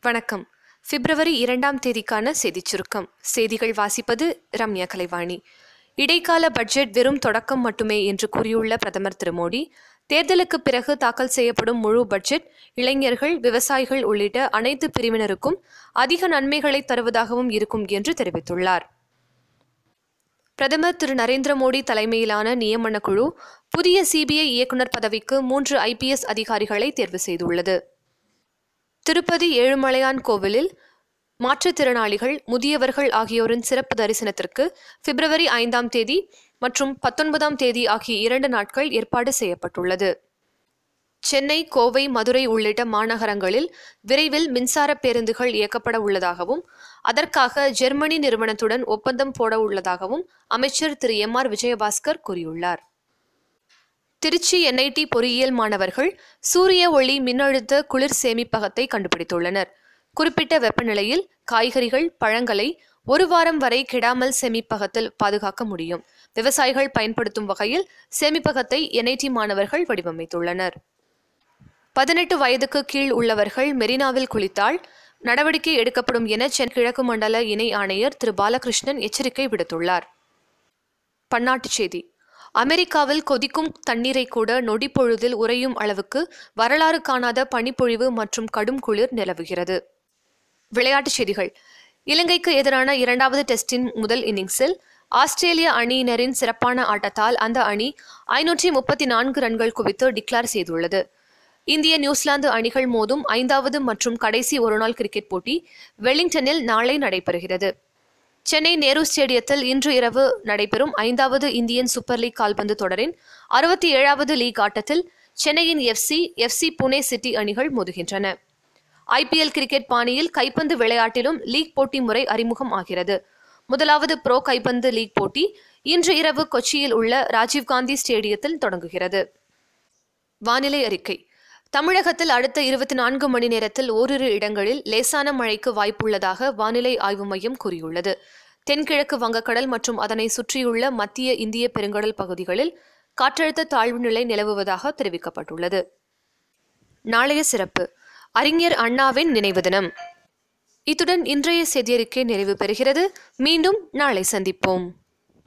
வணக்கம். பிப்ரவரி இரண்டாம் தேதிக்கான செய்திச் சுருக்கம். செய்திகள் வாசிப்பது ரம்யா கலைவாணி. இடைக்கால பட்ஜெட் வெறும் தொடக்கம் மட்டுமே என்று கூறியுள்ள பிரதமர் திரு மோடி தேர்தலுக்கு பிறகு தாக்கல் செய்யப்படும் முழு பட்ஜெட் இளைஞர்கள் விவசாயிகள் உள்ளிட்ட அனைத்து பிரிவினருக்கும் அதிக நன்மைகளை தருவதாகவும் இருக்கும் என்று தெரிவித்துள்ளார். பிரதமர் திரு நரேந்திர மோடி தலைமையிலான நியமன குழு புதிய சிபிஐ இயக்குநர் பதவிக்கு மூன்று ஐபிஎஸ் அதிகாரிகளை தேர்வு செய்துள்ளது. திருப்பதி ஏழுமலையான் கோவிலில் மாற்றுத்திறனாளிகள் முதியவர்கள் ஆகியோரின் சிறப்பு தரிசனத்திற்கு பிப்ரவரி ஐந்தாம் தேதி மற்றும் பத்தொன்பதாம் தேதி ஆகிய இரண்டு நாட்கள் ஏற்பாடு செய்யப்பட்டுள்ளது. சென்னை கோவை மதுரை உள்ளிட்ட மாநகரங்களில் விரைவில் மின்சார பேருந்துகள் இயக்கப்பட உள்ளதாகவும் அதற்காக ஜெர்மனி நிறுவனத்துடன் ஒப்பந்தம் போட உள்ளதாகவும் அமைச்சர் திரு எம் ஆர் விஜயபாஸ்கர் கூறியுள்ளார். திருச்சி என்ஐடி பொறியியல் மாணவர்கள் சூரிய ஒளி மின்னழுத்த குளிர் சேமிப்பகத்தை கண்டுபிடித்துள்ளனர். குறிப்பிட்ட வெப்பநிலையில் காய்கறிகள் பழங்களை ஒரு வாரம் வரை கெடாமல் சேமிப்பகத்தில் பாதுகாக்க முடியும். விவசாயிகள் பயன்படுத்தும் வகையில் சேமிப்பகத்தை என்ஐடி மாணவர்கள் வடிவமைத்துள்ளனர். பதினெட்டு வயதுக்கு கீழ் உள்ளவர்கள் மெரினாவில் குளித்தால் நடவடிக்கை எடுக்கப்படும் என சென் கிழக்கு மண்டல இணை ஆணையர் திரு. பாலகிருஷ்ணன் எச்சரிக்கை விடுத்துள்ளார். பன்னாட்டுச் செய்தி. அமெரிக்காவில் கொதிக்கும் தண்ணீரை கூட நொடிப்பொழுதில் உறையும் அளவுக்கு வரலாறு காணாத பனிப்பொழிவு மற்றும் கடும் குளிர் நிலவுகிறது. விளையாட்டுச் செய்திகள். இலங்கைக்கு எதிரான இரண்டாவது டெஸ்டின் முதல் இன்னிங்ஸில் ஆஸ்திரேலிய அணியினரின் சிறப்பான ஆட்டத்தால் அந்த அணி ஐநூற்றி முப்பத்தி நான்கு ரன்கள் குவித்து டிக்ளேர் செய்துள்ளது. இந்திய நியூசிலாந்து அணிகள் மோதும் ஐந்தாவது மற்றும் கடைசி ஒருநாள் கிரிக்கெட் போட்டி வெலிங்டனில் நாளை நடைபெறுகிறது. சென்னை நேரு ஸ்டேடியத்தில் இன்று இரவு நடைபெறும் ஐந்தாவது இந்தியன் சூப்பர் லீக் கால்பந்து தொடரின் அறுபத்தி ஏழாவது லீக் ஆட்டத்தில் சென்னையின் எஃப்சி எஃப்சி புனே சிட்டி அணிகள் மோதுகின்றன. ஐபிஎல் கிரிக்கெட் பாணியில் கைப்பந்து விளையாட்டிலும் லீக் போட்டி முறை அறிமுகம் ஆகிறது. முதலாவது ப்ரோ கைப்பந்து லீக் போட்டி இன்று இரவு கொச்சியில் உள்ள ராஜீவ்காந்தி ஸ்டேடியத்தில் தொடங்குகிறது. வானிலை அறிக்கை. தமிழகத்தில் அடுத்த இருபத்தி நான்கு மணி நேரத்தில் ஓரிரு இடங்களில் லேசான மழைக்கு வாய்ப்புள்ளதாக வானிலை ஆய்வு மையம் கூறியுள்ளது. தென்கிழக்கு வங்கக்கடல் மற்றும் அதனை சுற்றியுள்ள மத்திய இந்திய பெருங்கடல் பகுதிகளில் காற்றழுத்த தாழ்வு நிலை நிலவுவதாக தெரிவிக்கப்பட்டுள்ளது. நாளைய சிறப்பு. அறிஞர் அண்ணாவின் நினைவு தினம். இத்துடன் இன்றைய செய்தியறிக்கை நிறைவு பெறுகிறது. மீண்டும் நாளை சந்திப்போம்.